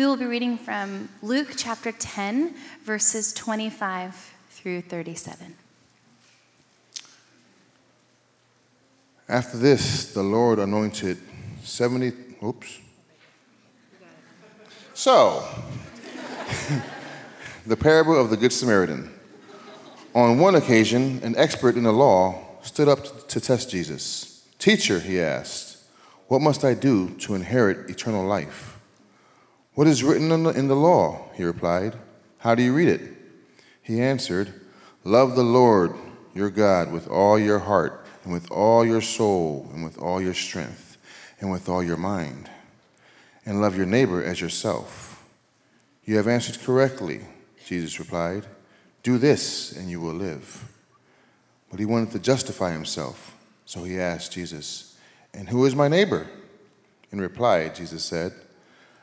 We will be reading from Luke chapter 10, verses 25 through 37. After this, the Lord anointed 70, oops. So, the parable of the Good Samaritan. On one occasion, an expert in the law stood up to test Jesus. Teacher, he asked, what must I do to inherit eternal life? What is written in the, in the law? He replied. How do you read it? He answered, Love the Lord your God with all your heart, and with all your soul, and with all your strength, and with all your mind, and love your neighbor as yourself. You have answered correctly, Jesus replied. Do this, and you will live. But he wanted to justify himself, so he asked Jesus, And who is my neighbor? In reply, Jesus said,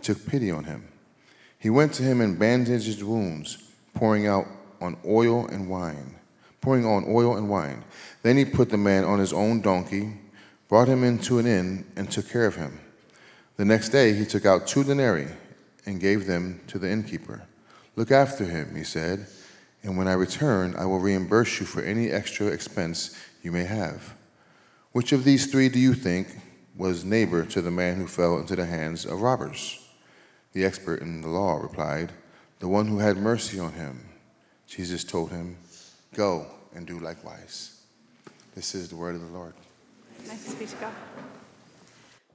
he took pity on him. He went to him and bandaged his wounds, pouring out on oil and wine, pouring on oil and wine. Then he put the man on his own donkey, brought him into an inn, and took care of him. The next day he took out two denarii and gave them to the innkeeper. Look after him, he said, and when I return, I will reimburse you for any extra expense you may have. Which of these three do you think was neighbor to the man who fell into the hands of robbers? The expert in the law replied, The one who had mercy on him. Jesus told him, Go and do likewise. This is the word of the Lord. Nice to be to God.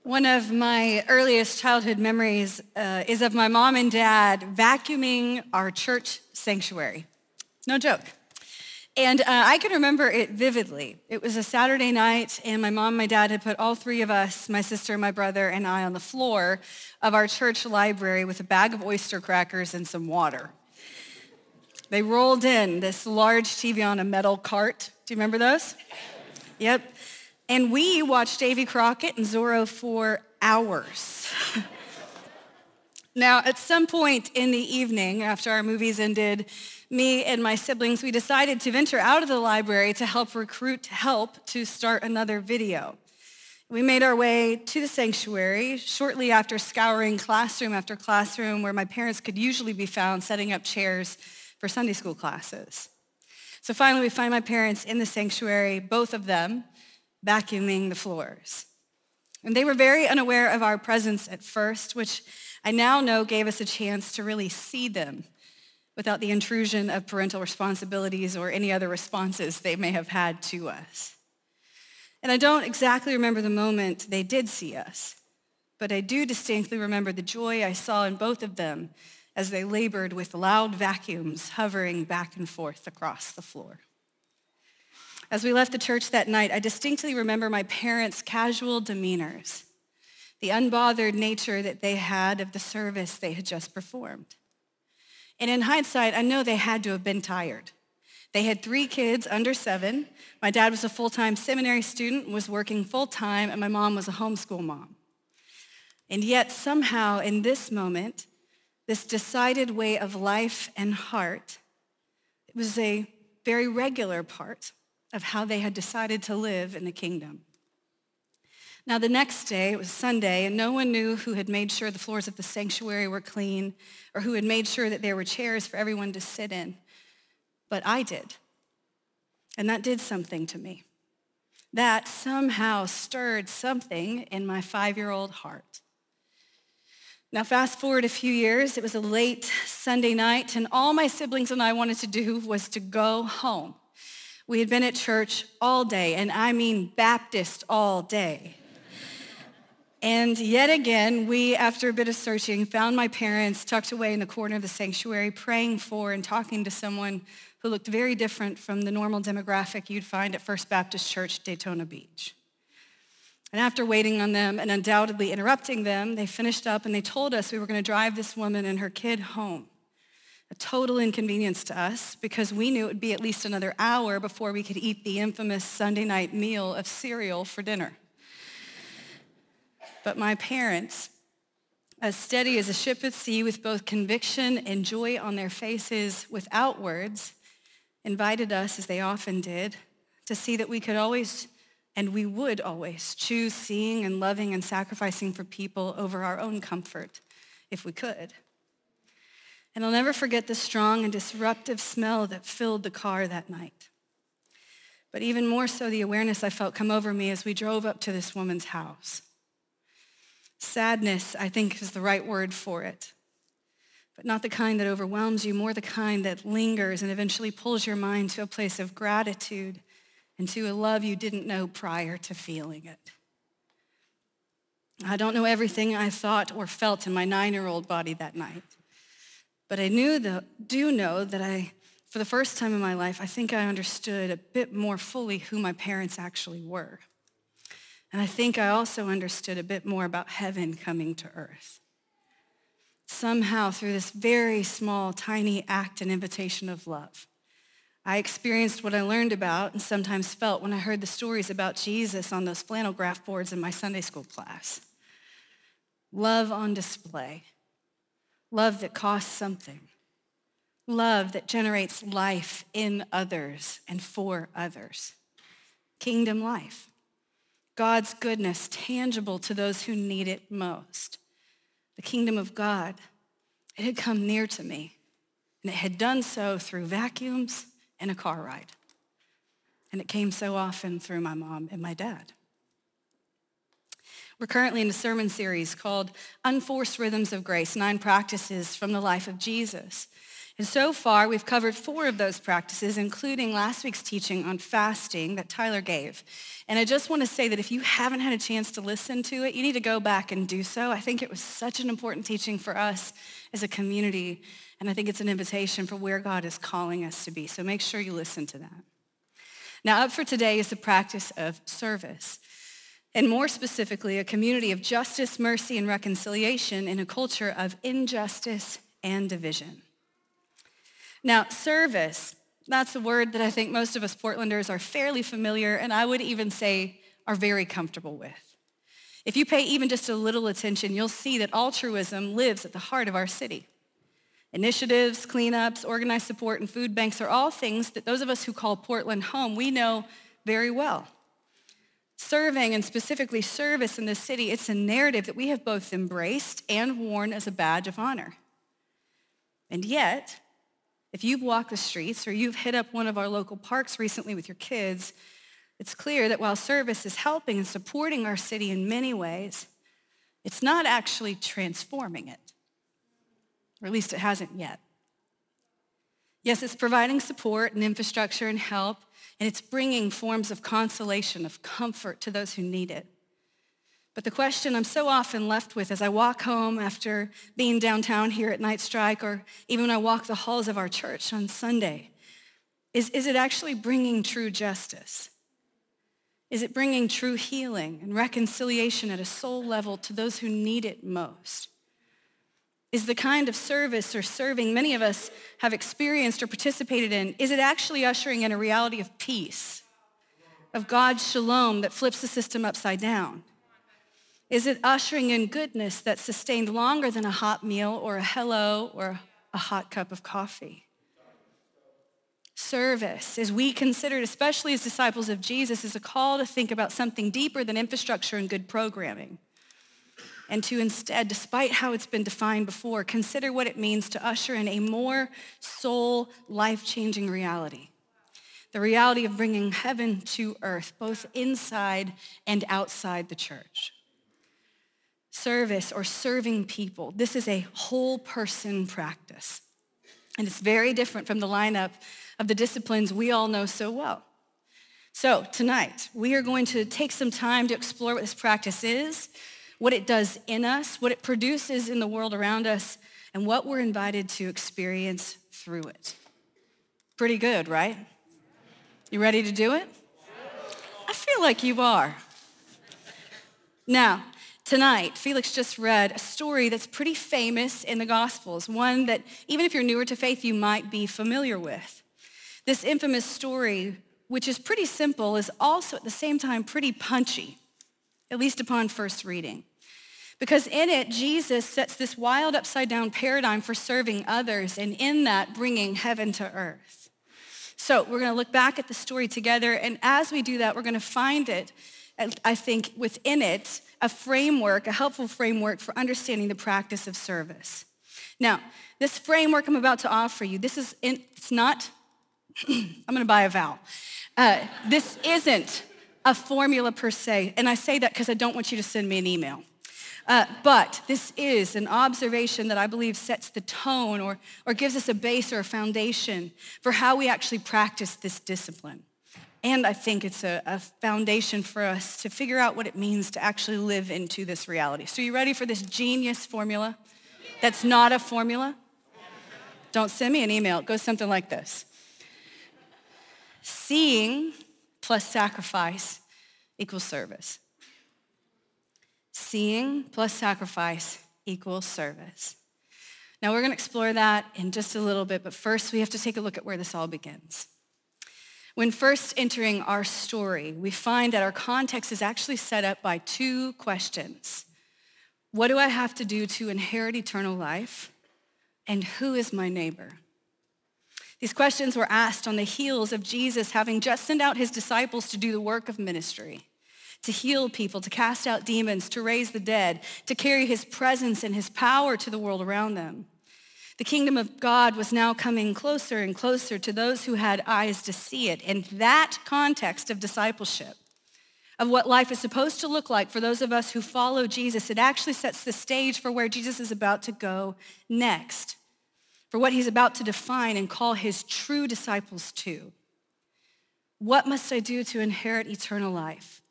One of my earliest childhood memories uh, is of my mom and dad vacuuming our church sanctuary. No joke. And uh, I can remember it vividly. It was a Saturday night, and my mom and my dad had put all three of us, my sister, my brother, and I, on the floor of our church library with a bag of oyster crackers and some water. They rolled in this large TV on a metal cart. Do you remember those? Yep. And we watched Davy Crockett and Zorro for hours. now, at some point in the evening, after our movies ended, me and my siblings, we decided to venture out of the library to help recruit help to start another video. We made our way to the sanctuary shortly after scouring classroom after classroom where my parents could usually be found setting up chairs for Sunday school classes. So finally, we find my parents in the sanctuary, both of them vacuuming the floors. And they were very unaware of our presence at first, which I now know gave us a chance to really see them without the intrusion of parental responsibilities or any other responses they may have had to us. And I don't exactly remember the moment they did see us, but I do distinctly remember the joy I saw in both of them as they labored with loud vacuums hovering back and forth across the floor. As we left the church that night, I distinctly remember my parents' casual demeanors, the unbothered nature that they had of the service they had just performed. And in hindsight, I know they had to have been tired. They had three kids under seven. My dad was a full-time seminary student, was working full-time, and my mom was a homeschool mom. And yet somehow in this moment, this decided way of life and heart, it was a very regular part of how they had decided to live in the kingdom. Now, the next day, it was Sunday, and no one knew who had made sure the floors of the sanctuary were clean or who had made sure that there were chairs for everyone to sit in. But I did. And that did something to me. That somehow stirred something in my five-year-old heart. Now, fast forward a few years, it was a late Sunday night, and all my siblings and I wanted to do was to go home. We had been at church all day, and I mean Baptist all day. And yet again, we, after a bit of searching, found my parents tucked away in the corner of the sanctuary, praying for and talking to someone who looked very different from the normal demographic you'd find at First Baptist Church, Daytona Beach. And after waiting on them and undoubtedly interrupting them, they finished up and they told us we were going to drive this woman and her kid home. A total inconvenience to us because we knew it would be at least another hour before we could eat the infamous Sunday night meal of cereal for dinner. But my parents, as steady as a ship at sea with both conviction and joy on their faces without words, invited us, as they often did, to see that we could always and we would always choose seeing and loving and sacrificing for people over our own comfort if we could. And I'll never forget the strong and disruptive smell that filled the car that night. But even more so, the awareness I felt come over me as we drove up to this woman's house. Sadness, I think, is the right word for it. But not the kind that overwhelms you, more the kind that lingers and eventually pulls your mind to a place of gratitude and to a love you didn't know prior to feeling it. I don't know everything I thought or felt in my nine-year-old body that night, but I knew the, do know that I, for the first time in my life, I think I understood a bit more fully who my parents actually were. And I think I also understood a bit more about heaven coming to earth. Somehow, through this very small, tiny act and invitation of love, I experienced what I learned about and sometimes felt when I heard the stories about Jesus on those flannel graph boards in my Sunday school class. Love on display. Love that costs something. Love that generates life in others and for others. Kingdom life. God's goodness tangible to those who need it most. The kingdom of God, it had come near to me, and it had done so through vacuums and a car ride. And it came so often through my mom and my dad. We're currently in a sermon series called Unforced Rhythms of Grace, Nine Practices from the Life of Jesus. And so far, we've covered four of those practices, including last week's teaching on fasting that Tyler gave. And I just want to say that if you haven't had a chance to listen to it, you need to go back and do so. I think it was such an important teaching for us as a community, and I think it's an invitation for where God is calling us to be. So make sure you listen to that. Now, up for today is the practice of service and more specifically, a community of justice, mercy, and reconciliation in a culture of injustice and division. Now, service, that's a word that I think most of us Portlanders are fairly familiar and I would even say are very comfortable with. If you pay even just a little attention, you'll see that altruism lives at the heart of our city. Initiatives, cleanups, organized support, and food banks are all things that those of us who call Portland home, we know very well. Serving and specifically service in the city, it's a narrative that we have both embraced and worn as a badge of honor. And yet, if you've walked the streets or you've hit up one of our local parks recently with your kids, it's clear that while service is helping and supporting our city in many ways, it's not actually transforming it. Or at least it hasn't yet. Yes, it's providing support and infrastructure and help, and it's bringing forms of consolation, of comfort to those who need it. But the question I'm so often left with as I walk home after being downtown here at Night Strike, or even when I walk the halls of our church on Sunday, is, is it actually bringing true justice? Is it bringing true healing and reconciliation at a soul level to those who need it most? Is the kind of service or serving many of us have experienced or participated in, is it actually ushering in a reality of peace, of God's shalom that flips the system upside down? Is it ushering in goodness that's sustained longer than a hot meal or a hello or a hot cup of coffee? Service, as we considered, especially as disciples of Jesus, is a call to think about something deeper than infrastructure and good programming. And to instead, despite how it's been defined before, consider what it means to usher in a more soul, life-changing reality. The reality of bringing heaven to earth, both inside and outside the church service or serving people. This is a whole person practice. And it's very different from the lineup of the disciplines we all know so well. So tonight, we are going to take some time to explore what this practice is, what it does in us, what it produces in the world around us, and what we're invited to experience through it. Pretty good, right? You ready to do it? I feel like you are. Now, tonight, Felix just read a story that's pretty famous in the Gospels, one that even if you're newer to faith, you might be familiar with. This infamous story, which is pretty simple, is also at the same time pretty punchy, at least upon first reading. Because in it, Jesus sets this wild upside down paradigm for serving others, and in that, bringing heaven to earth. So we're going to look back at the story together, and as we do that, we're going to find it, I think, within it, a framework, a helpful framework for understanding the practice of service. Now, this framework I'm about to offer you, this is, in, it's not, I'm going to buy a vowel. Uh, this isn't a formula per se, and I say that because I don't want you to send me an email. Uh, but this is an observation that I believe sets the tone or, or gives us a base or a foundation for how we actually practice this discipline. And I think it's a, a foundation for us to figure out what it means to actually live into this reality. So, you ready for this genius formula that's not a formula? Don't send me an email. It goes something like this Seeing plus sacrifice equals service. Seeing plus sacrifice equals service. Now, we're going to explore that in just a little bit, but first we have to take a look at where this all begins. When first entering our story, we find that our context is actually set up by two questions What do I have to do to inherit eternal life? And who is my neighbor? These questions were asked on the heels of Jesus having just sent out his disciples to do the work of ministry to heal people, to cast out demons, to raise the dead, to carry his presence and his power to the world around them. The kingdom of God was now coming closer and closer to those who had eyes to see it. In that context of discipleship, of what life is supposed to look like for those of us who follow Jesus, it actually sets the stage for where Jesus is about to go next, for what he's about to define and call his true disciples to. What must I do to inherit eternal life?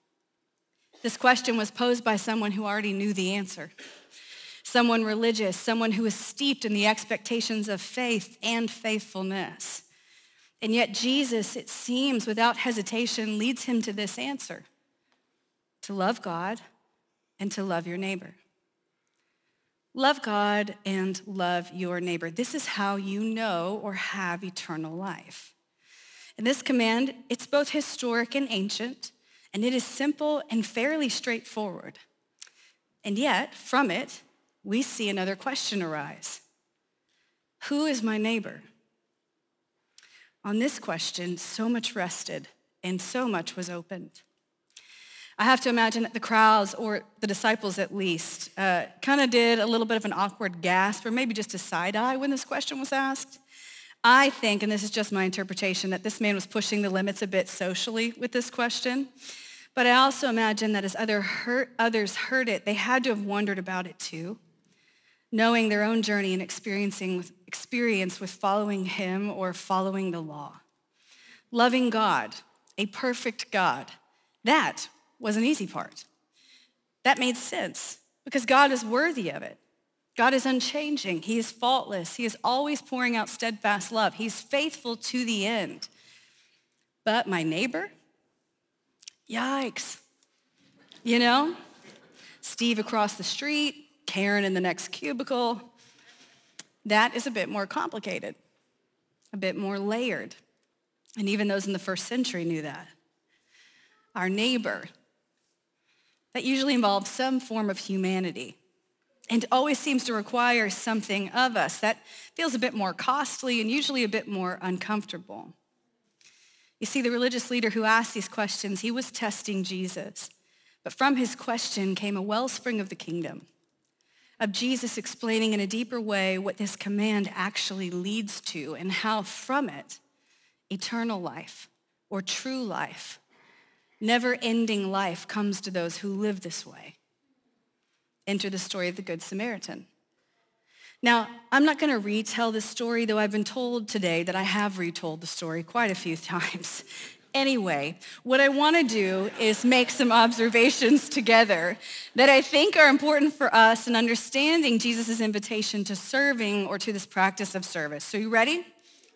This question was posed by someone who already knew the answer. Someone religious, someone who is steeped in the expectations of faith and faithfulness. And yet, Jesus, it seems, without hesitation, leads him to this answer to love God and to love your neighbor. Love God and love your neighbor. This is how you know or have eternal life. And this command, it's both historic and ancient and it is simple and fairly straightforward. And yet, from it, we see another question arise Who is my neighbor? On this question, so much rested and so much was opened. I have to imagine that the crowds, or the disciples at least, uh, kind of did a little bit of an awkward gasp or maybe just a side eye when this question was asked. I think, and this is just my interpretation, that this man was pushing the limits a bit socially with this question. But I also imagine that as other others heard it, they had to have wondered about it too, knowing their own journey and experiencing with, experience with following him or following the law. Loving God, a perfect God, that was an easy part. That made sense because God is worthy of it. God is unchanging. He is faultless. He is always pouring out steadfast love. He's faithful to the end. But my neighbor, Yikes. You know? Steve across the street, Karen in the next cubicle. That is a bit more complicated, a bit more layered. And even those in the first century knew that. Our neighbor, that usually involves some form of humanity and always seems to require something of us that feels a bit more costly and usually a bit more uncomfortable. You see, the religious leader who asked these questions, he was testing Jesus. But from his question came a wellspring of the kingdom, of Jesus explaining in a deeper way what this command actually leads to and how from it, eternal life or true life, never ending life comes to those who live this way. Enter the story of the Good Samaritan. Now, I'm not going to retell this story, though I've been told today that I have retold the story quite a few times. Anyway, what I want to do is make some observations together that I think are important for us in understanding Jesus' invitation to serving or to this practice of service. So, you ready?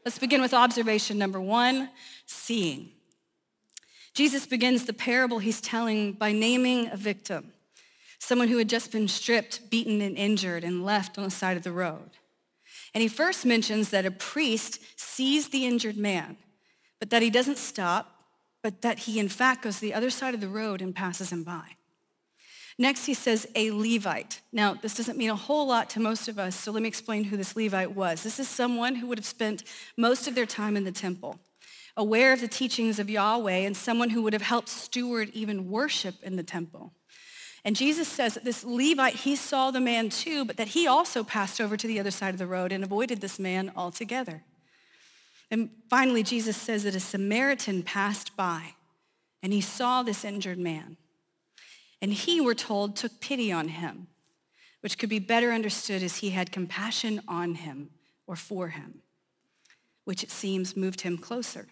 Let's begin with observation number one seeing. Jesus begins the parable he's telling by naming a victim. someone who had just been stripped, beaten, and injured and left on the side of the road. And he first mentions that a priest sees the injured man, but that he doesn't stop, but that he in fact goes to the other side of the road and passes him by. Next, he says a Levite. Now, this doesn't mean a whole lot to most of us, so let me explain who this Levite was. This is someone who would have spent most of their time in the temple, aware of the teachings of Yahweh, and someone who would have helped steward even worship in the temple. And Jesus says that this Levite, he saw the man too, but that he also passed over to the other side of the road and avoided this man altogether. And finally, Jesus says that a Samaritan passed by and he saw this injured man. And he, we're told, took pity on him, which could be better understood as he had compassion on him or for him, which it seems moved him closer.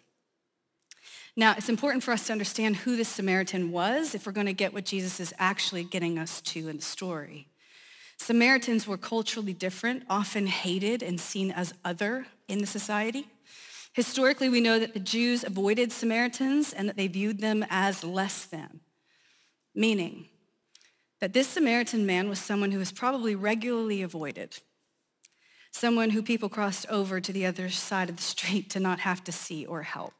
Now, it's important for us to understand who this Samaritan was if we're going to get what Jesus is actually getting us to in the story. Samaritans were culturally different, often hated and seen as other in the society. Historically, we know that the Jews avoided Samaritans and that they viewed them as less than meaning that this Samaritan man was someone who was probably regularly avoided, someone who people crossed over to the other side of the street to not have to see or help.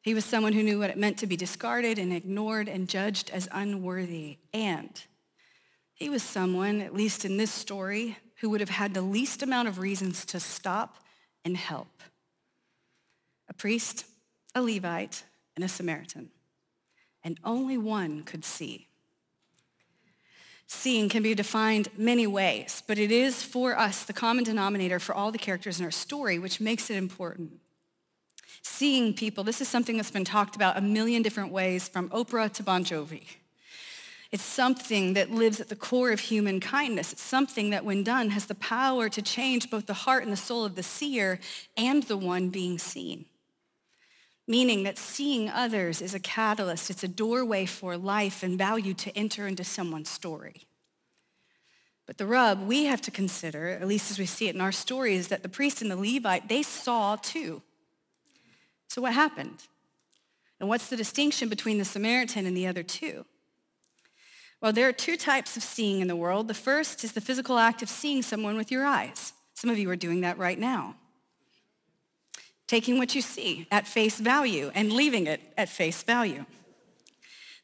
He was someone who knew what it meant to be discarded and ignored and judged as unworthy. And he was someone, at least in this story, who would have had the least amount of reasons to stop and help. A priest, a Levite, and a Samaritan and only one could see. Seeing can be defined many ways, but it is for us the common denominator for all the characters in our story, which makes it important. Seeing people, this is something that's been talked about a million different ways from Oprah to Bon Jovi. It's something that lives at the core of human kindness. It's something that, when done, has the power to change both the heart and the soul of the seer and the one being seen meaning that seeing others is a catalyst, it's a doorway for life and value to enter into someone's story. But the rub we have to consider, at least as we see it in our story, is that the priest and the Levite, they saw too. So what happened? And what's the distinction between the Samaritan and the other two? Well, there are two types of seeing in the world. The first is the physical act of seeing someone with your eyes. Some of you are doing that right now taking what you see at face value and leaving it at face value.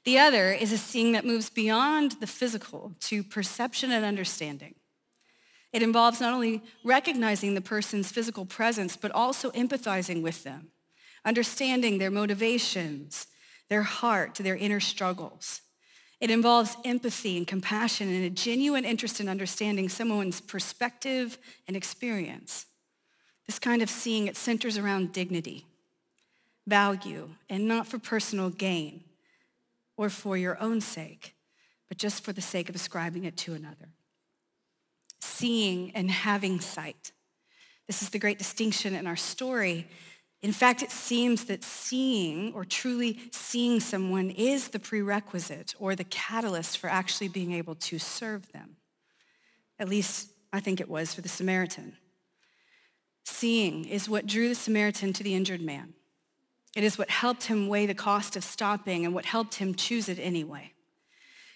The other is a seeing that moves beyond the physical to perception and understanding. It involves not only recognizing the person's physical presence, but also empathizing with them, understanding their motivations, their heart, their inner struggles. It involves empathy and compassion and a genuine interest in understanding someone's perspective and experience. This kind of seeing, it centers around dignity, value, and not for personal gain or for your own sake, but just for the sake of ascribing it to another. Seeing and having sight. This is the great distinction in our story. In fact, it seems that seeing or truly seeing someone is the prerequisite or the catalyst for actually being able to serve them. At least I think it was for the Samaritan. Seeing is what drew the Samaritan to the injured man. It is what helped him weigh the cost of stopping and what helped him choose it anyway.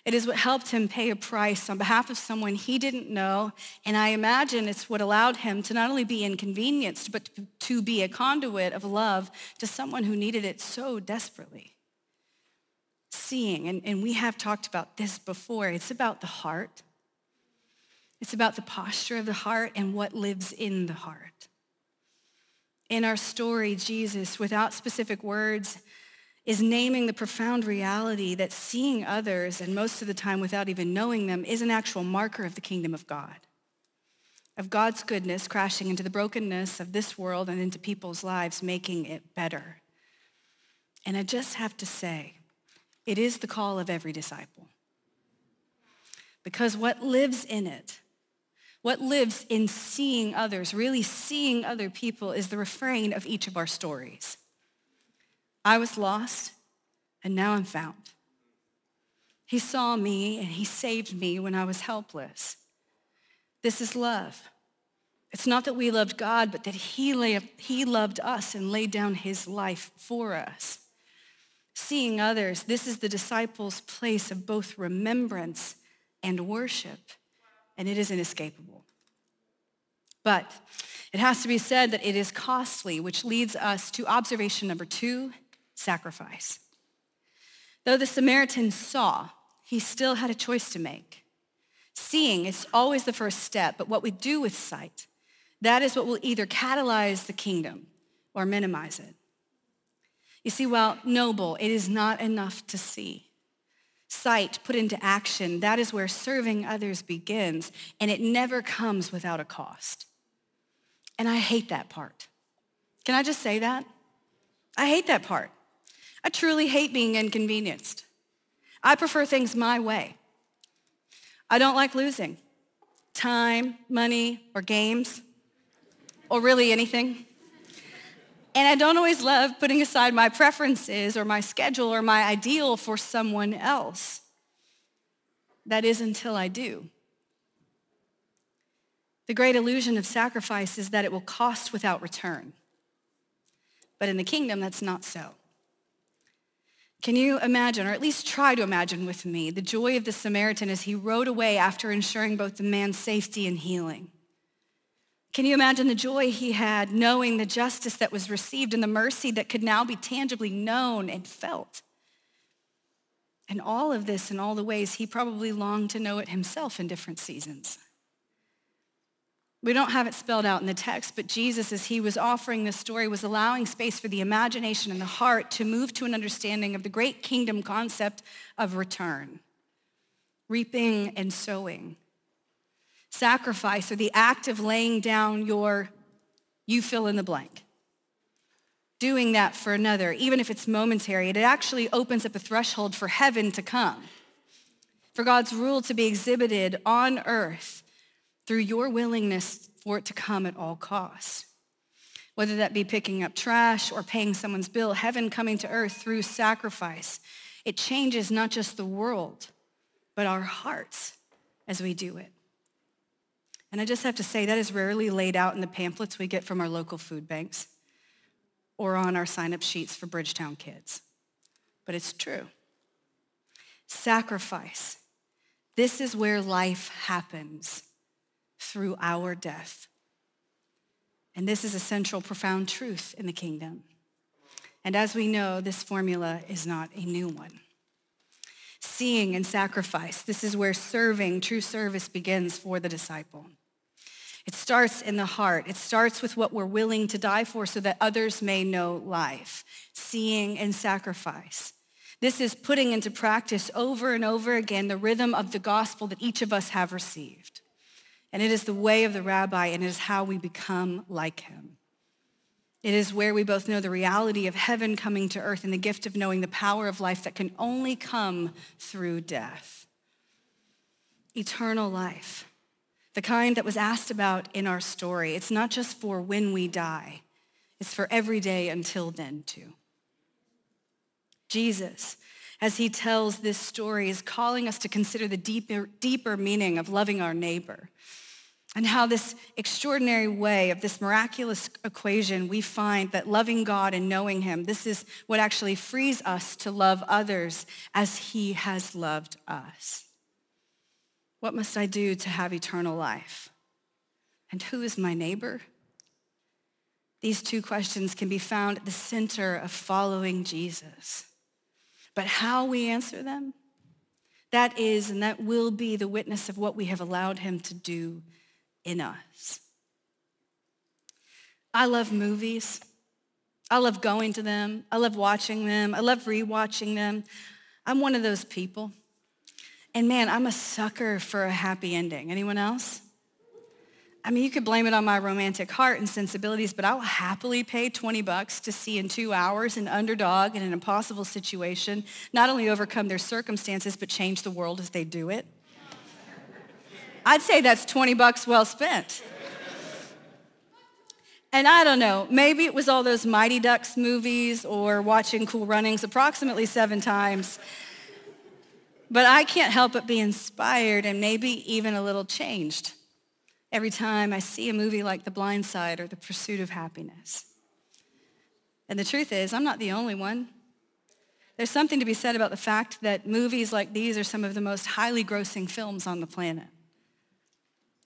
It is what helped him pay a price on behalf of someone he didn't know. And I imagine it's what allowed him to not only be inconvenienced, but to be a conduit of love to someone who needed it so desperately. Seeing, and, and we have talked about this before, it's about the heart. It's about the posture of the heart and what lives in the heart. In our story, Jesus, without specific words, is naming the profound reality that seeing others, and most of the time without even knowing them, is an actual marker of the kingdom of God, of God's goodness crashing into the brokenness of this world and into people's lives, making it better. And I just have to say, it is the call of every disciple. Because what lives in it what lives in seeing others, really seeing other people, is the refrain of each of our stories. I was lost, and now I'm found. He saw me, and he saved me when I was helpless. This is love. It's not that we loved God, but that he, lay, he loved us and laid down his life for us. Seeing others, this is the disciples' place of both remembrance and worship, and it is inescapable. But it has to be said that it is costly, which leads us to observation number two sacrifice. Though the Samaritan saw, he still had a choice to make. Seeing is always the first step, but what we do with sight, that is what will either catalyze the kingdom or minimize it. You see, while noble, it is not enough to see. Sight put into action, that is where serving others begins, and it never comes without a cost. And I hate that part. Can I just say that? I hate that part. I truly hate being inconvenienced. I prefer things my way. I don't like losing time, money, or games, or really anything. And I don't always love putting aside my preferences or my schedule or my ideal for someone else. That is until I do. The great illusion of sacrifice is that it will cost without return. But in the kingdom, that's not so. Can you imagine, or at least try to imagine with me, the joy of the Samaritan as he rode away after ensuring both the man's safety and healing? Can you imagine the joy he had knowing the justice that was received and the mercy that could now be tangibly known and felt? And all of this in all the ways he probably longed to know it himself in different seasons. We don't have it spelled out in the text, but Jesus, as he was offering this story, was allowing space for the imagination and the heart to move to an understanding of the great kingdom concept of return, reaping and sowing. Sacrifice or the act of laying down your, you fill in the blank. Doing that for another, even if it's momentary, it actually opens up a threshold for heaven to come, for God's rule to be exhibited on earth through your willingness for it to come at all costs. Whether that be picking up trash or paying someone's bill, heaven coming to earth through sacrifice. It changes not just the world, but our hearts as we do it. And I just have to say, that is rarely laid out in the pamphlets we get from our local food banks or on our sign up sheets for Bridgetown kids. But it's true. Sacrifice. This is where life happens through our death. And this is a central, profound truth in the kingdom. And as we know, this formula is not a new one. Seeing and sacrifice, this is where serving, true service begins for the disciple. It starts in the heart. It starts with what we're willing to die for so that others may know life. Seeing and sacrifice. This is putting into practice over and over again the rhythm of the gospel that each of us have received. And it is the way of the rabbi, and it is how we become like him. It is where we both know the reality of heaven coming to earth and the gift of knowing the power of life that can only come through death. Eternal life, the kind that was asked about in our story. It's not just for when we die, it's for every day until then, too. Jesus, as he tells this story, is calling us to consider the deeper, deeper meaning of loving our neighbor and how this extraordinary way of this miraculous equation, we find that loving God and knowing him, this is what actually frees us to love others as he has loved us. What must I do to have eternal life? And who is my neighbor? These two questions can be found at the center of following Jesus. But how we answer them, that is and that will be the witness of what we have allowed him to do in us. I love movies. I love going to them. I love watching them. I love rewatching them. I'm one of those people. And man, I'm a sucker for a happy ending. Anyone else? I mean, you could blame it on my romantic heart and sensibilities, but I'll happily pay 20 bucks to see in two hours an underdog in an impossible situation not only overcome their circumstances, but change the world as they do it. I'd say that's 20 bucks well spent. And I don't know, maybe it was all those Mighty Ducks movies or watching Cool Runnings approximately seven times. But I can't help but be inspired and maybe even a little changed every time I see a movie like The Blind Side or The Pursuit of Happiness. And the truth is, I'm not the only one. There's something to be said about the fact that movies like these are some of the most highly grossing films on the planet.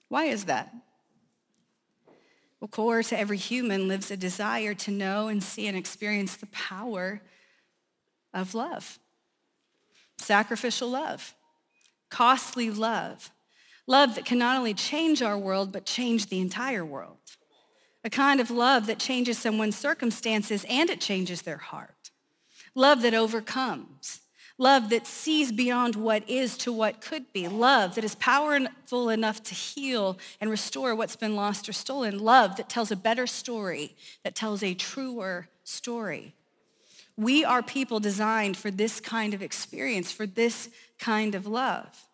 Why is that? Well, core to every human lives a desire to know and see and experience the power of love. Sacrificial love, costly love, love that can not only change our world, but change the entire world. A kind of love that changes someone's circumstances and it changes their heart. Love that overcomes. Love that sees beyond what is to what could be. Love that is powerful enough to heal and restore what's been lost or stolen. Love that tells a better story, that tells a truer story. We are people designed for this kind of experience, for this kind of love.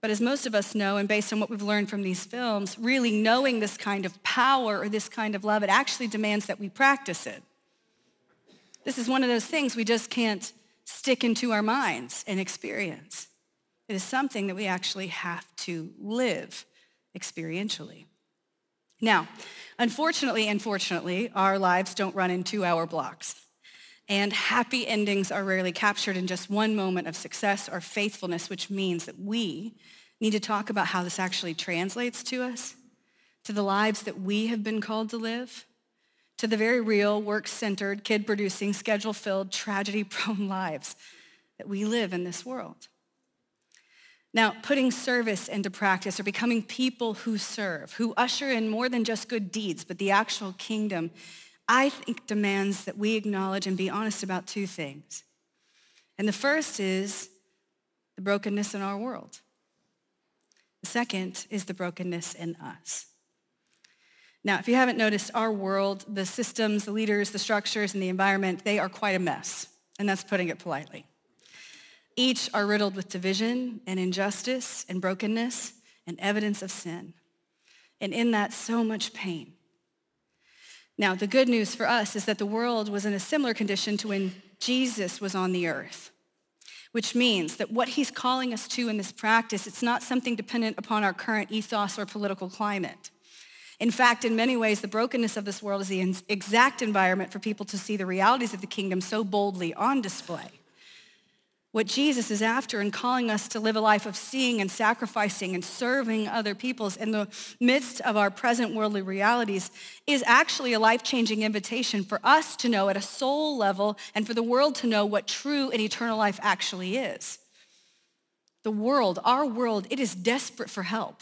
But as most of us know, and based on what we've learned from these films, really knowing this kind of power or this kind of love, it actually demands that we practice it. This is one of those things we just can't stick into our minds and experience. It is something that we actually have to live experientially. Now, unfortunately and fortunately, our lives don't run in two hour blocks. And happy endings are rarely captured in just one moment of success or faithfulness, which means that we need to talk about how this actually translates to us, to the lives that we have been called to live, to the very real, work-centered, kid-producing, schedule-filled, tragedy-prone lives that we live in this world. Now, putting service into practice or becoming people who serve, who usher in more than just good deeds, but the actual kingdom, I think demands that we acknowledge and be honest about two things. And the first is the brokenness in our world. The second is the brokenness in us. Now, if you haven't noticed, our world, the systems, the leaders, the structures, and the environment, they are quite a mess. And that's putting it politely. Each are riddled with division and injustice and brokenness and evidence of sin. And in that, so much pain. Now, the good news for us is that the world was in a similar condition to when Jesus was on the earth, which means that what he's calling us to in this practice, it's not something dependent upon our current ethos or political climate. In fact, in many ways, the brokenness of this world is the exact environment for people to see the realities of the kingdom so boldly on display. What Jesus is after in calling us to live a life of seeing and sacrificing and serving other peoples in the midst of our present worldly realities is actually a life-changing invitation for us to know at a soul level and for the world to know what true and eternal life actually is. The world, our world, it is desperate for help.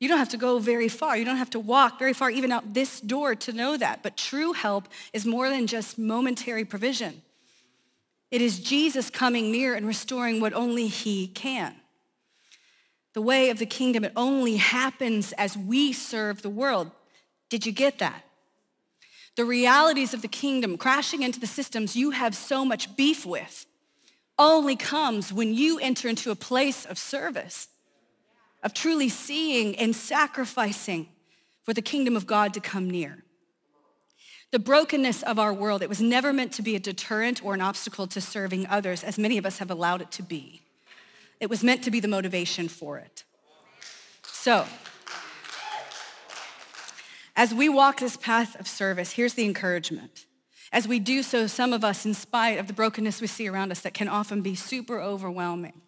You don't have to go very far. You don't have to walk very far, even out this door, to know that. But true help is more than just momentary provision. It is Jesus coming near and restoring what only He can. The way of the kingdom, it only happens as we serve the world. Did you get that? The realities of the kingdom, crashing into the systems you have so much beef with, only comes when you enter into a place of service of truly seeing and sacrificing for the kingdom of God to come near. The brokenness of our world, it was never meant to be a deterrent or an obstacle to serving others, as many of us have allowed it to be. It was meant to be the motivation for it. So, as we walk this path of service, here's the encouragement. As we do so, some of us, in spite of the brokenness we see around us that can often be super overwhelming,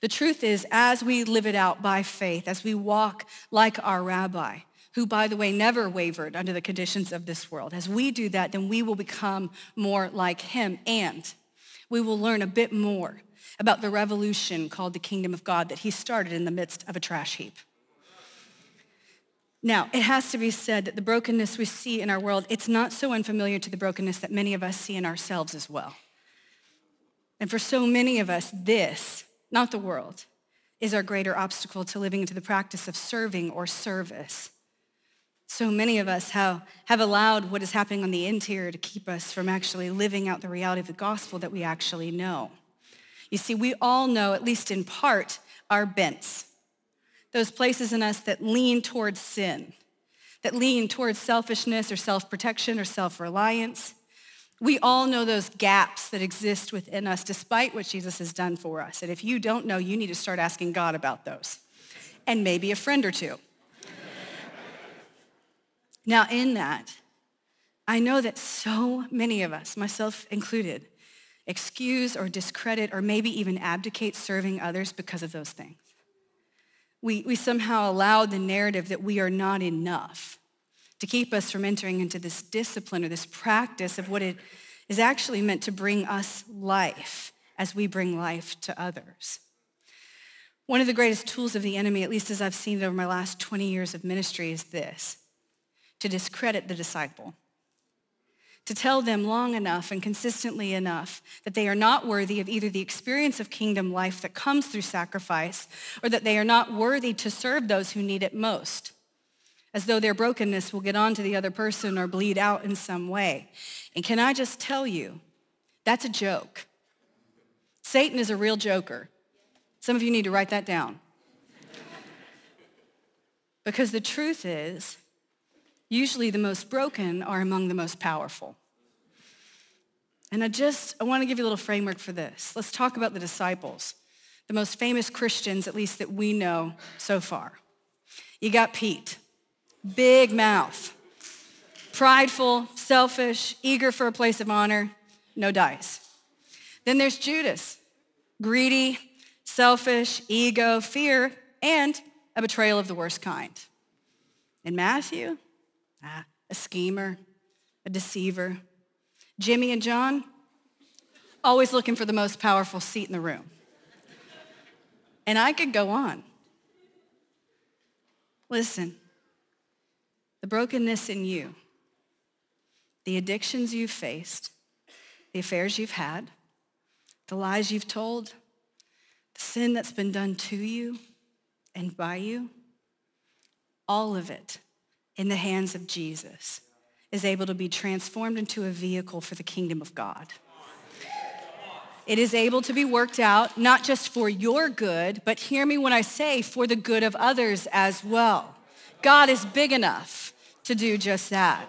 the truth is, as we live it out by faith, as we walk like our rabbi, who, by the way, never wavered under the conditions of this world, as we do that, then we will become more like him and we will learn a bit more about the revolution called the kingdom of God that he started in the midst of a trash heap. Now, it has to be said that the brokenness we see in our world, it's not so unfamiliar to the brokenness that many of us see in ourselves as well. And for so many of us, this not the world, is our greater obstacle to living into the practice of serving or service. So many of us have, have allowed what is happening on the interior to keep us from actually living out the reality of the gospel that we actually know. You see, we all know, at least in part, our bents, those places in us that lean towards sin, that lean towards selfishness or self-protection or self-reliance, we all know those gaps that exist within us despite what Jesus has done for us. And if you don't know, you need to start asking God about those and maybe a friend or two. now, in that, I know that so many of us, myself included, excuse or discredit or maybe even abdicate serving others because of those things. We, we somehow allow the narrative that we are not enough to keep us from entering into this discipline or this practice of what it is actually meant to bring us life as we bring life to others. One of the greatest tools of the enemy, at least as I've seen it over my last 20 years of ministry, is this to discredit the disciple to tell them long enough and consistently enough that they are not worthy of either the experience of kingdom life that comes through sacrifice or that they are not worthy to serve those who need it most, as though their brokenness will get onto the other person or bleed out in some way. And can I just tell you, that's a joke. Satan is a real joker. Some of you need to write that down. because the truth is, usually the most broken are among the most powerful. And I just, I want to give you a little framework for this. Let's talk about the disciples, the most famous Christians, at least that we know so far. You got Pete, big mouth, prideful, selfish, eager for a place of honor, no dice. Then there's Judas, greedy, selfish, ego, fear, and a betrayal of the worst kind. And Matthew, ah, a schemer, a deceiver, Jimmy and John, always looking for the most powerful seat in the room. And I could go on. Listen, the brokenness in you, the addictions you've faced, the affairs you've had, the lies you've told, the sin that's been done to you and by you, all of it in the hands of Jesus is able to be transformed into a vehicle for the kingdom of God. It is able to be worked out, not just for your good, but hear me when I say for the good of others as well. God is big enough to do just that.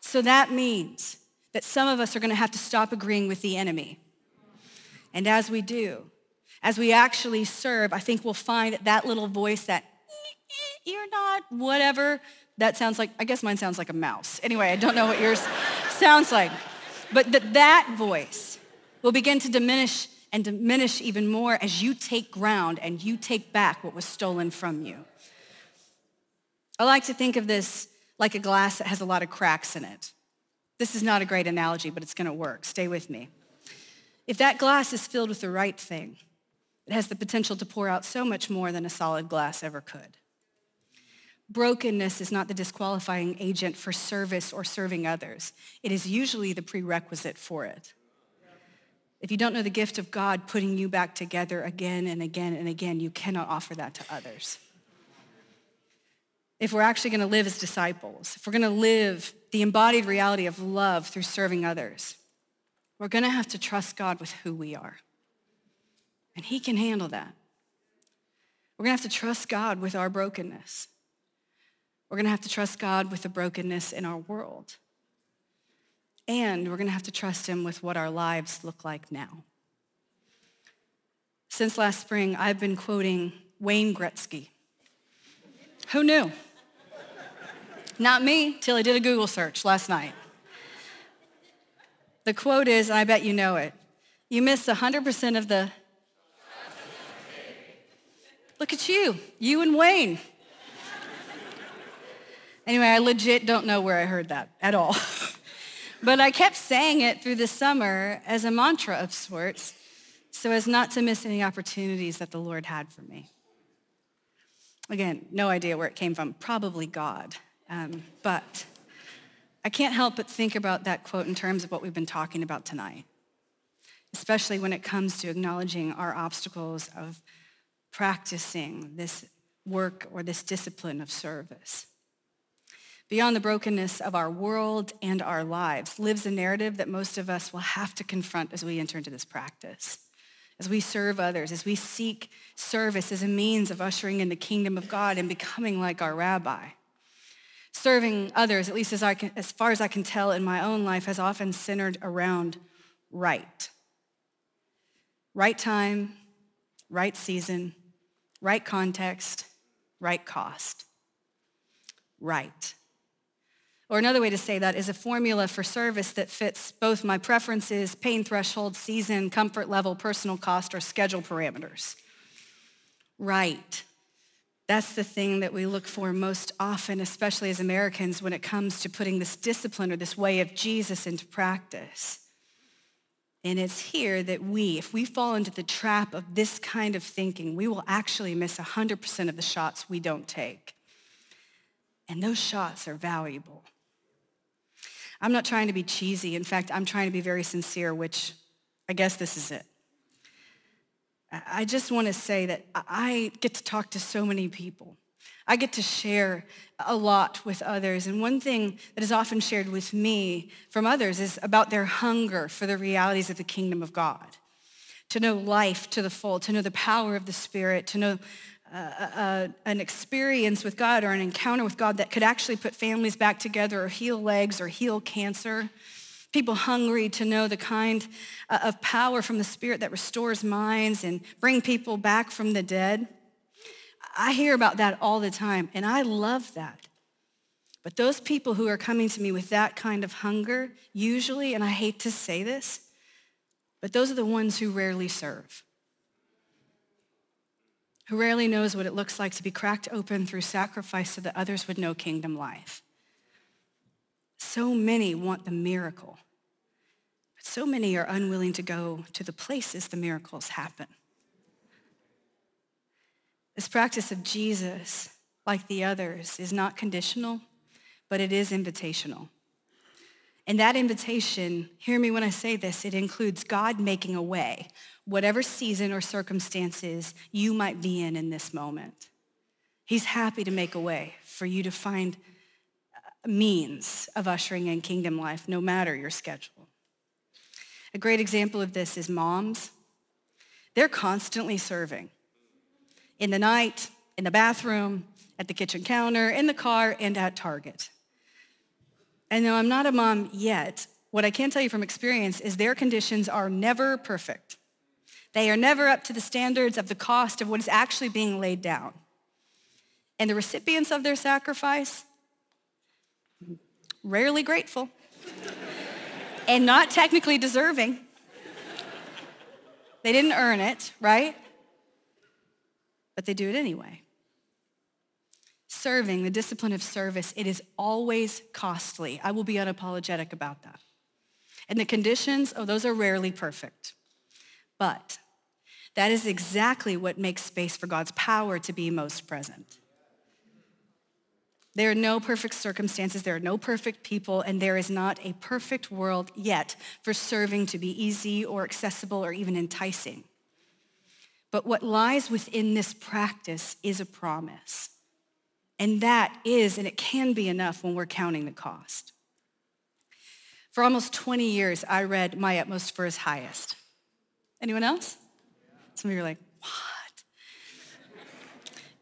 So that means that some of us are gonna have to stop agreeing with the enemy. And as we do, as we actually serve, I think we'll find that little voice that, you're not, whatever, that sounds like, I guess mine sounds like a mouse. Anyway, I don't know what yours sounds like. But that, that voice will begin to diminish and diminish even more as you take ground and you take back what was stolen from you. I like to think of this like a glass that has a lot of cracks in it. This is not a great analogy, but it's gonna work. Stay with me. If that glass is filled with the right thing, it has the potential to pour out so much more than a solid glass ever could. Brokenness is not the disqualifying agent for service or serving others. It is usually the prerequisite for it. If you don't know the gift of God putting you back together again and again and again, you cannot offer that to others. If we're actually going to live as disciples, if we're going to live the embodied reality of love through serving others, we're going to have to trust God with who we are. And He can handle that. We're going to have to trust God with our brokenness. We're going to have to trust God with the brokenness in our world. And we're going to have to trust Him with what our lives look like now. Since last spring, I've been quoting Wayne Gretzky. Who knew? Not me, till I did a Google search last night. The quote is, and I bet you know it you miss 100% of the. Look at you, you and Wayne. Anyway, I legit don't know where I heard that at all. but I kept saying it through the summer as a mantra of sorts so as not to miss any opportunities that the Lord had for me. Again, no idea where it came from, probably God. Um, but I can't help but think about that quote in terms of what we've been talking about tonight, especially when it comes to acknowledging our obstacles of practicing this work or this discipline of service. Beyond the brokenness of our world and our lives lives a narrative that most of us will have to confront as we enter into this practice. As we serve others, as we seek service as a means of ushering in the kingdom of God and becoming like our rabbi. Serving others, at least as, I can, as far as I can tell in my own life, has often centered around right. Right time, right season, right context, right cost. Right. Or another way to say that is a formula for service that fits both my preferences, pain threshold, season, comfort level, personal cost, or schedule parameters. Right. That's the thing that we look for most often, especially as Americans, when it comes to putting this discipline or this way of Jesus into practice. And it's here that we, if we fall into the trap of this kind of thinking, we will actually miss 100% of the shots we don't take. And those shots are valuable. I'm not trying to be cheesy. In fact, I'm trying to be very sincere, which I guess this is it. I just want to say that I get to talk to so many people. I get to share a lot with others. And one thing that is often shared with me from others is about their hunger for the realities of the kingdom of God. To know life to the full, to know the power of the Spirit, to know an experience with God or an encounter with God that could actually put families back together or heal legs or heal cancer people hungry to know the kind uh, of power from the Spirit that restores minds and bring people back from the dead. I hear about that all the time, and I love that. But those people who are coming to me with that kind of hunger, usually, and I hate to say this, but those are the ones who rarely serve, who rarely knows what it looks like to be cracked open through sacrifice so that others would know kingdom life. So many want the miracle. But so many are unwilling to go to the places the miracles happen. This practice of Jesus, like the others, is not conditional, but it is invitational. And that invitation, hear me when I say this, it includes God making a way, whatever season or circumstances you might be in in this moment. He's happy to make a way for you to find uh, means of ushering in kingdom life, no matter your schedule. A great example of this is moms. They're constantly serving in the night, in the bathroom, at the kitchen counter, in the car, and at Target. And though I'm not a mom yet, what I can tell you from experience is their conditions are never perfect. They are never up to the standards of the cost of what is actually being laid down. And the recipients of their sacrifice, rarely grateful and not technically deserving. They didn't earn it, right? But they do it anyway. Serving, the discipline of service, it is always costly. I will be unapologetic about that. And the conditions, oh, those are rarely perfect. But that is exactly what makes space for God's power to be most present. There are no perfect circumstances, there are no perfect people, and there is not a perfect world yet for serving to be easy or accessible or even enticing. But what lies within this practice is a promise. And that is, and it can be enough when we're counting the cost. For almost 20 years, I read My Utmost for His Highest. Anyone else? Some of you are like, what?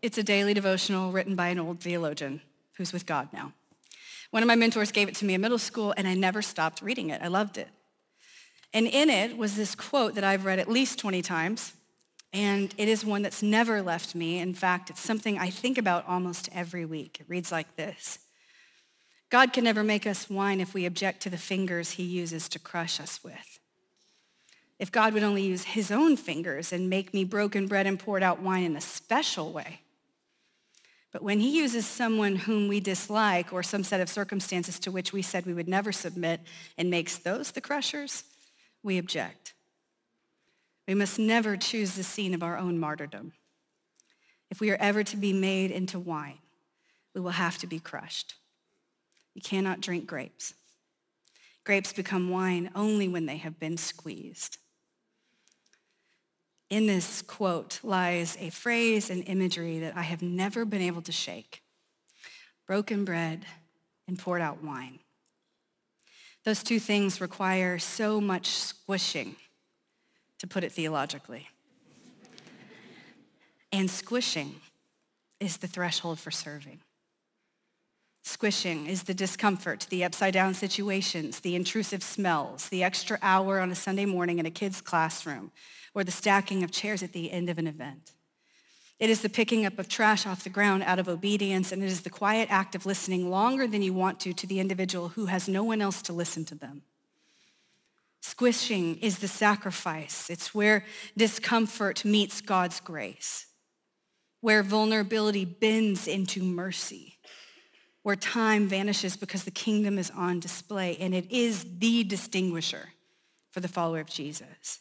It's a daily devotional written by an old theologian who's with God now. One of my mentors gave it to me in middle school, and I never stopped reading it. I loved it. And in it was this quote that I've read at least 20 times, and it is one that's never left me. In fact, it's something I think about almost every week. It reads like this God can never make us wine if we object to the fingers he uses to crush us with. If God would only use his own fingers and make me broken bread and poured out wine in a special way, but when he uses someone whom we dislike or some set of circumstances to which we said we would never submit and makes those the crushers, we object. We must never choose the scene of our own martyrdom. If we are ever to be made into wine, we will have to be crushed. You cannot drink grapes. Grapes become wine only when they have been squeezed. In this quote lies a phrase and imagery that I have never been able to shake broken bread and poured out wine. Those two things require so much squishing, to put it theologically. And squishing is the threshold for serving. Squishing is the discomfort, the upside down situations, the intrusive smells, the extra hour on a Sunday morning in a kid's classroom, or the stacking of chairs at the end of an event. It is the picking up of trash off the ground out of obedience, and it is the quiet act of listening longer than you want to to the individual who has no one else to listen to them. Squishing is the sacrifice. It's where discomfort meets God's grace, where vulnerability bends into mercy, where time vanishes because the kingdom is on display, and it is the distinguisher for the follower of Jesus.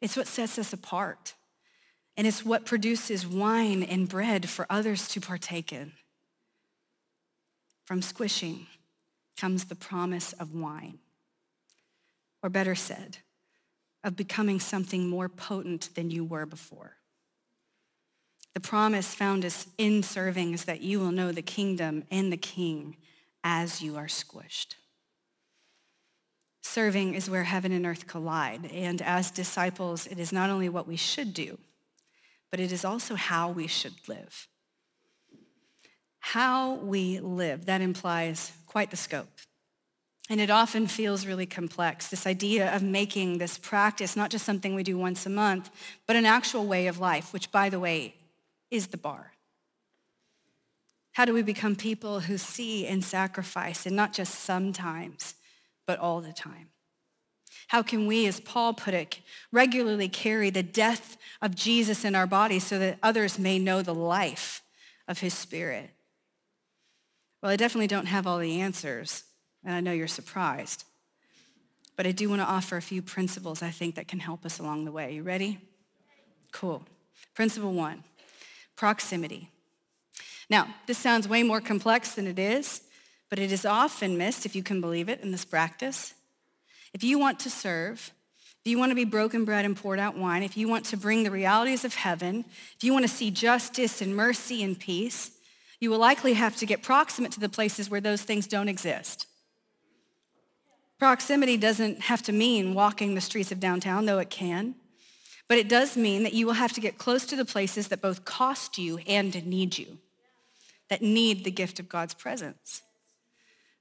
It's what sets us apart, and it's what produces wine and bread for others to partake in. From squishing comes the promise of wine or better said, of becoming something more potent than you were before. The promise found us in serving is that you will know the kingdom and the king as you are squished. Serving is where heaven and earth collide. And as disciples, it is not only what we should do, but it is also how we should live. How we live, that implies quite the scope. And it often feels really complex, this idea of making this practice not just something we do once a month, but an actual way of life, which, by the way, is the bar. How do we become people who see and sacrifice, and not just sometimes, but all the time? How can we, as Paul put it, regularly carry the death of Jesus in our bodies so that others may know the life of his spirit? Well, I definitely don't have all the answers and I know you're surprised. But I do want to offer a few principles I think that can help us along the way. You ready? Cool. Principle one proximity. Now, this sounds way more complex than it is, but it is often missed, if you can believe it, in this practice. If you want to serve, if you want to be broken bread and poured out wine, if you want to bring the realities of heaven, if you want to see justice and mercy and peace, you will likely have to get proximate to the places where those things don't exist. Proximity doesn't have to mean walking the streets of downtown, though it can. But it does mean that you will have to get close to the places that both cost you and need you, that need the gift of God's presence.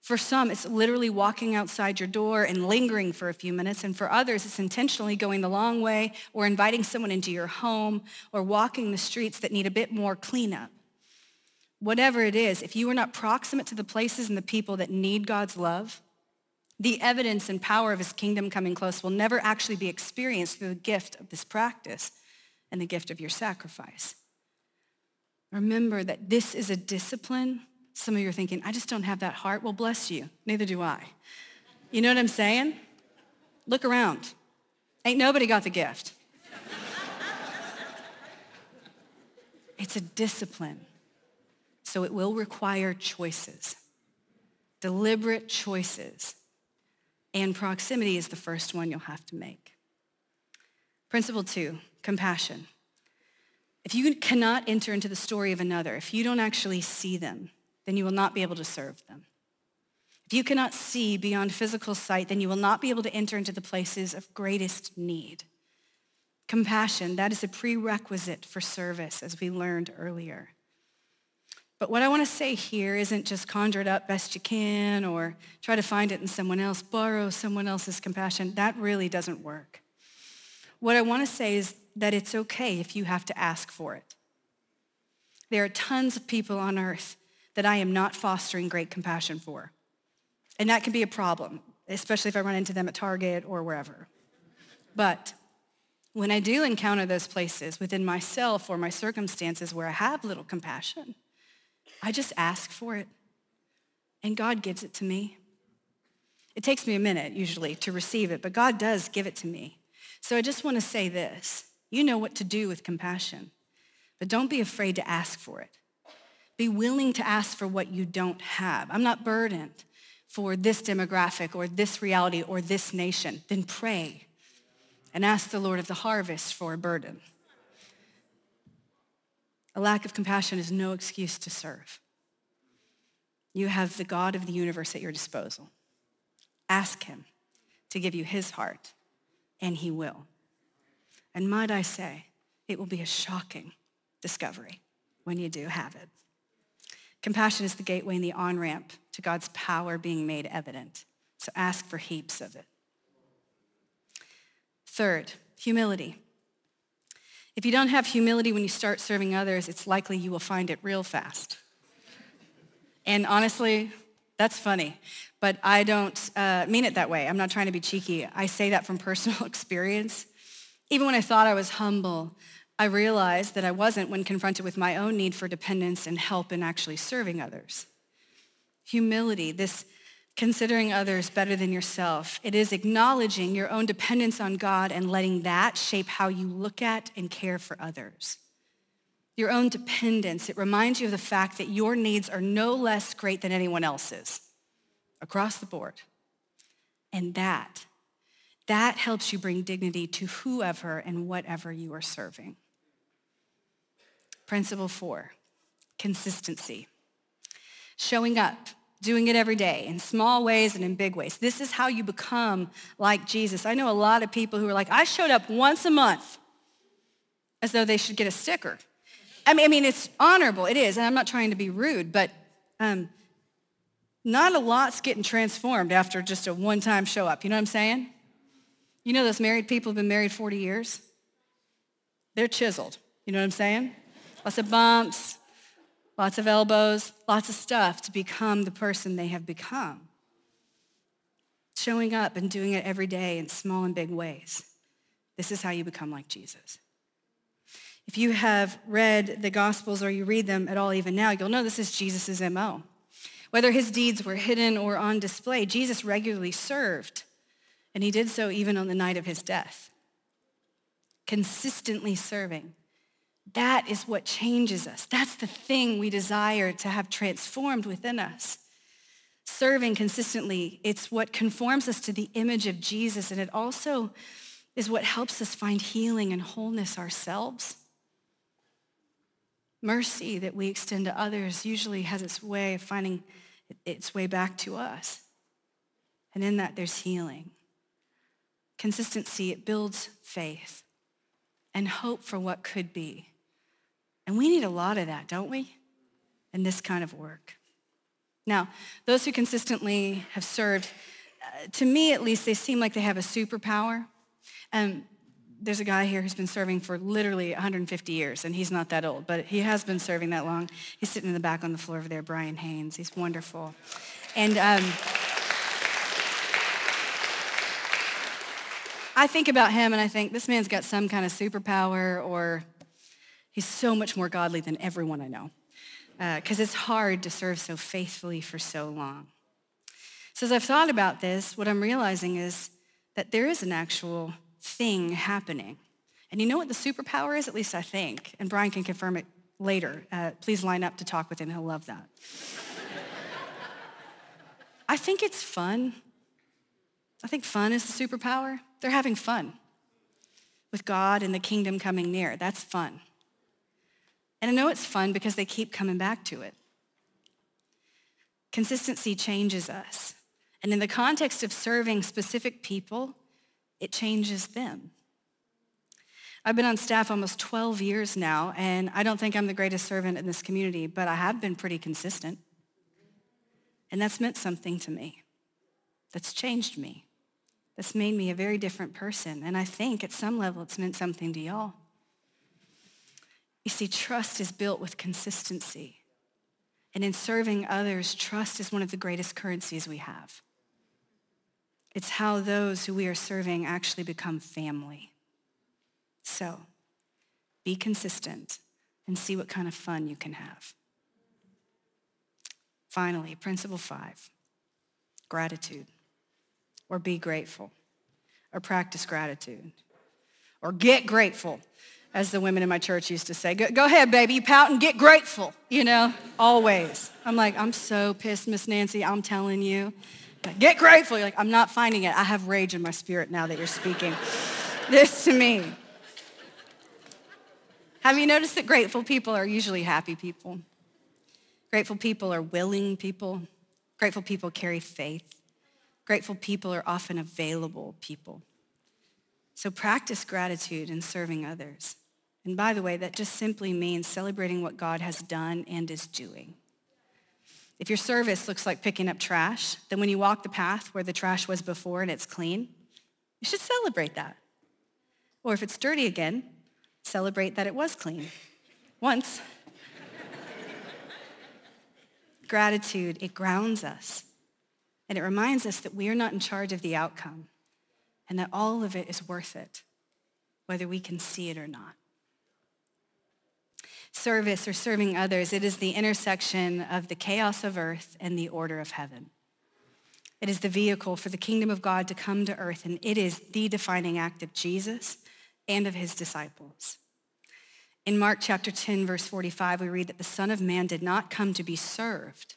For some, it's literally walking outside your door and lingering for a few minutes. And for others, it's intentionally going the long way or inviting someone into your home or walking the streets that need a bit more cleanup. Whatever it is, if you are not proximate to the places and the people that need God's love, the evidence and power of his kingdom coming close will never actually be experienced through the gift of this practice and the gift of your sacrifice. Remember that this is a discipline. Some of you are thinking, I just don't have that heart. Well, bless you. Neither do I. You know what I'm saying? Look around. Ain't nobody got the gift. it's a discipline. So it will require choices, deliberate choices and proximity is the first one you'll have to make. Principle two, compassion. If you cannot enter into the story of another, if you don't actually see them, then you will not be able to serve them. If you cannot see beyond physical sight, then you will not be able to enter into the places of greatest need. Compassion, that is a prerequisite for service, as we learned earlier. But what I want to say here isn't just conjure it up best you can or try to find it in someone else, borrow someone else's compassion. That really doesn't work. What I want to say is that it's okay if you have to ask for it. There are tons of people on earth that I am not fostering great compassion for. And that can be a problem, especially if I run into them at Target or wherever. But when I do encounter those places within myself or my circumstances where I have little compassion, I just ask for it, and God gives it to me. It takes me a minute usually to receive it, but God does give it to me. So I just want to say this you know what to do with compassion, but don't be afraid to ask for it. Be willing to ask for what you don't have. I'm not burdened for this demographic or this reality or this nation. Then pray and ask the Lord of the harvest for a burden. A lack of compassion is no excuse to serve. You have the God of the universe at your disposal. Ask him to give you his heart, and he will. And might I say, it will be a shocking discovery when you do have it. Compassion is the gateway and the on ramp to God's power being made evident. So ask for heaps of it. Third, humility. If you don't have humility when you start serving others, it's likely you will find it real fast. And honestly, that's funny, but I don't uh, mean it that way. I'm not trying to be cheeky. I say that from personal experience. Even when I thought I was humble, I realized that I wasn't when confronted with my own need for dependence and help in actually serving others. Humility, this considering others better than yourself, it is acknowledging your own dependence on God and letting that shape how you look at and care for others. Your own dependence, it reminds you of the fact that your needs are no less great than anyone else's across the board. And that, that helps you bring dignity to whoever and whatever you are serving. Principle four, consistency. Showing up, doing it every day in small ways and in big ways. This is how you become like Jesus. I know a lot of people who are like, I showed up once a month as though they should get a sticker. I mean, I mean it's honorable, it is, and I'm not trying to be rude, but um, not a lot's getting transformed after just a one-time show up. You know what I'm saying? You know those married people have been married 40 years? They're chiseled. You know what I'm saying? Lots of bumps, lots of elbows, lots of stuff to become the person they have become. Showing up and doing it every day in small and big ways. This is how you become like Jesus. If you have read the Gospels or you read them at all even now, you'll know this is Jesus' MO. Whether his deeds were hidden or on display, Jesus regularly served, and he did so even on the night of his death. Consistently serving that is what changes us. That's the thing we desire to have transformed within us. Serving consistently, it's what conforms us to the image of Jesus, and it also is what helps us find healing and wholeness ourselves. Mercy that we extend to others usually has its way of finding its way back to us. And in that, there's healing. Consistency, it builds faith and hope for what could be. And we need a lot of that, don't we? In this kind of work. Now, those who consistently have served, uh, to me at least, they seem like they have a superpower. And there's a guy here who's been serving for literally 150 years, and he's not that old, but he has been serving that long. He's sitting in the back on the floor over there, Brian Haynes. He's wonderful. And um, I think about him and I think this man's got some kind of superpower or He's so much more godly than everyone I know because uh, it's hard to serve so faithfully for so long. So, as I've thought about this, what I'm realizing is that there is an actual thing happening. And you know what the superpower is? At least I think. And Brian can confirm it later. Uh, please line up to talk with him, he'll love that. I think it's fun. I think fun is the superpower. They're having fun with God and the kingdom coming near. That's fun. And I know it's fun because they keep coming back to it. Consistency changes us. And in the context of serving specific people, it changes them. I've been on staff almost 12 years now, and I don't think I'm the greatest servant in this community, but I have been pretty consistent. And that's meant something to me. That's changed me. That's made me a very different person. And I think at some level it's meant something to y'all. You see, trust is built with consistency. And in serving others, trust is one of the greatest currencies we have. It's how those who we are serving actually become family. So be consistent and see what kind of fun you can have. Finally, principle five, gratitude, or be grateful, or practice gratitude, or get grateful as the women in my church used to say. Go, go, ahead, baby, you pout and get grateful, you know, always. I'm like, I'm so pissed, Miss Nancy, I'm telling you. Get grateful. You're like, I'm not finding it. I have rage in my spirit now that you're speaking this to me. Have you noticed that grateful people are usually happy people? Grateful people are willing people. Grateful people carry faith. Grateful people are often available people. So practice gratitude in serving others. And by the way, that just simply means celebrating what God has done and is doing. If your service looks like picking up trash, then when you walk the path where the trash was before and it's clean, you should celebrate that. Or if it's dirty again, celebrate that it was clean once. Gratitude, it grounds us. And it reminds us that we are not in charge of the outcome and that all of it is worth it, whether we can see it or not. Service or serving others, it is the intersection of the chaos of earth and the order of heaven. It is the vehicle for the kingdom of God to come to earth, and it is the defining act of Jesus and of his disciples. In Mark chapter 10, verse 45, we read that the Son of Man did not come to be served,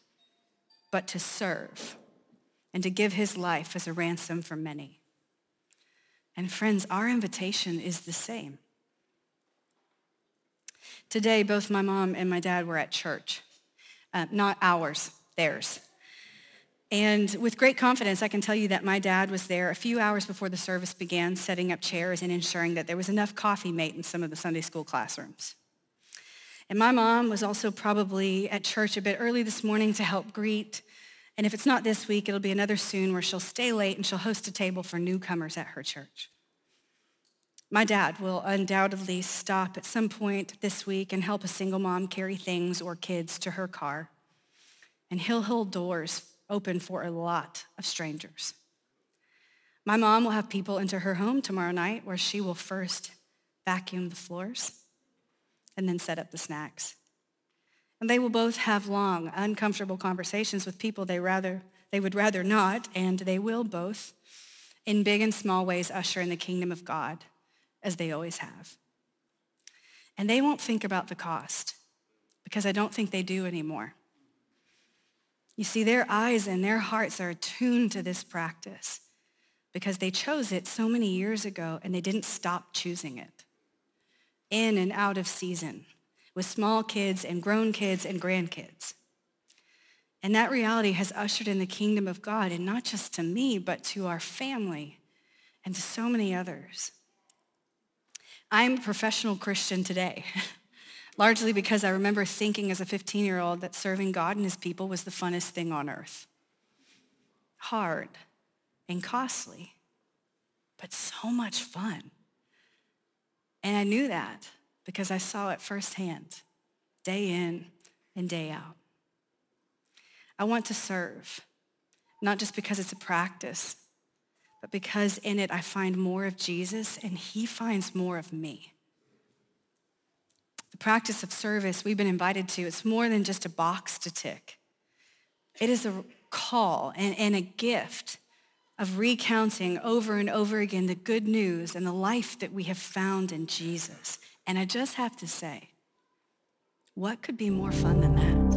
but to serve and to give his life as a ransom for many. And friends, our invitation is the same. Today, both my mom and my dad were at church, uh, not ours, theirs. And with great confidence, I can tell you that my dad was there a few hours before the service began, setting up chairs and ensuring that there was enough coffee made in some of the Sunday school classrooms. And my mom was also probably at church a bit early this morning to help greet. And if it's not this week, it'll be another soon where she'll stay late and she'll host a table for newcomers at her church. My dad will undoubtedly stop at some point this week and help a single mom carry things or kids to her car. And he'll hold doors open for a lot of strangers. My mom will have people into her home tomorrow night where she will first vacuum the floors and then set up the snacks. And they will both have long, uncomfortable conversations with people they rather they would rather not, and they will both, in big and small ways, usher in the kingdom of God, as they always have. And they won't think about the cost, because I don't think they do anymore. You see, their eyes and their hearts are attuned to this practice because they chose it so many years ago and they didn't stop choosing it. In and out of season with small kids and grown kids and grandkids. And that reality has ushered in the kingdom of God, and not just to me, but to our family and to so many others. I'm a professional Christian today. largely because I remember thinking as a 15 year old that serving God and his people was the funnest thing on earth. Hard and costly, but so much fun. And I knew that because I saw it firsthand, day in and day out. I want to serve, not just because it's a practice, but because in it I find more of Jesus and he finds more of me. The practice of service we've been invited to, it's more than just a box to tick. It is a call and, and a gift of recounting over and over again the good news and the life that we have found in Jesus. And I just have to say, what could be more fun than that?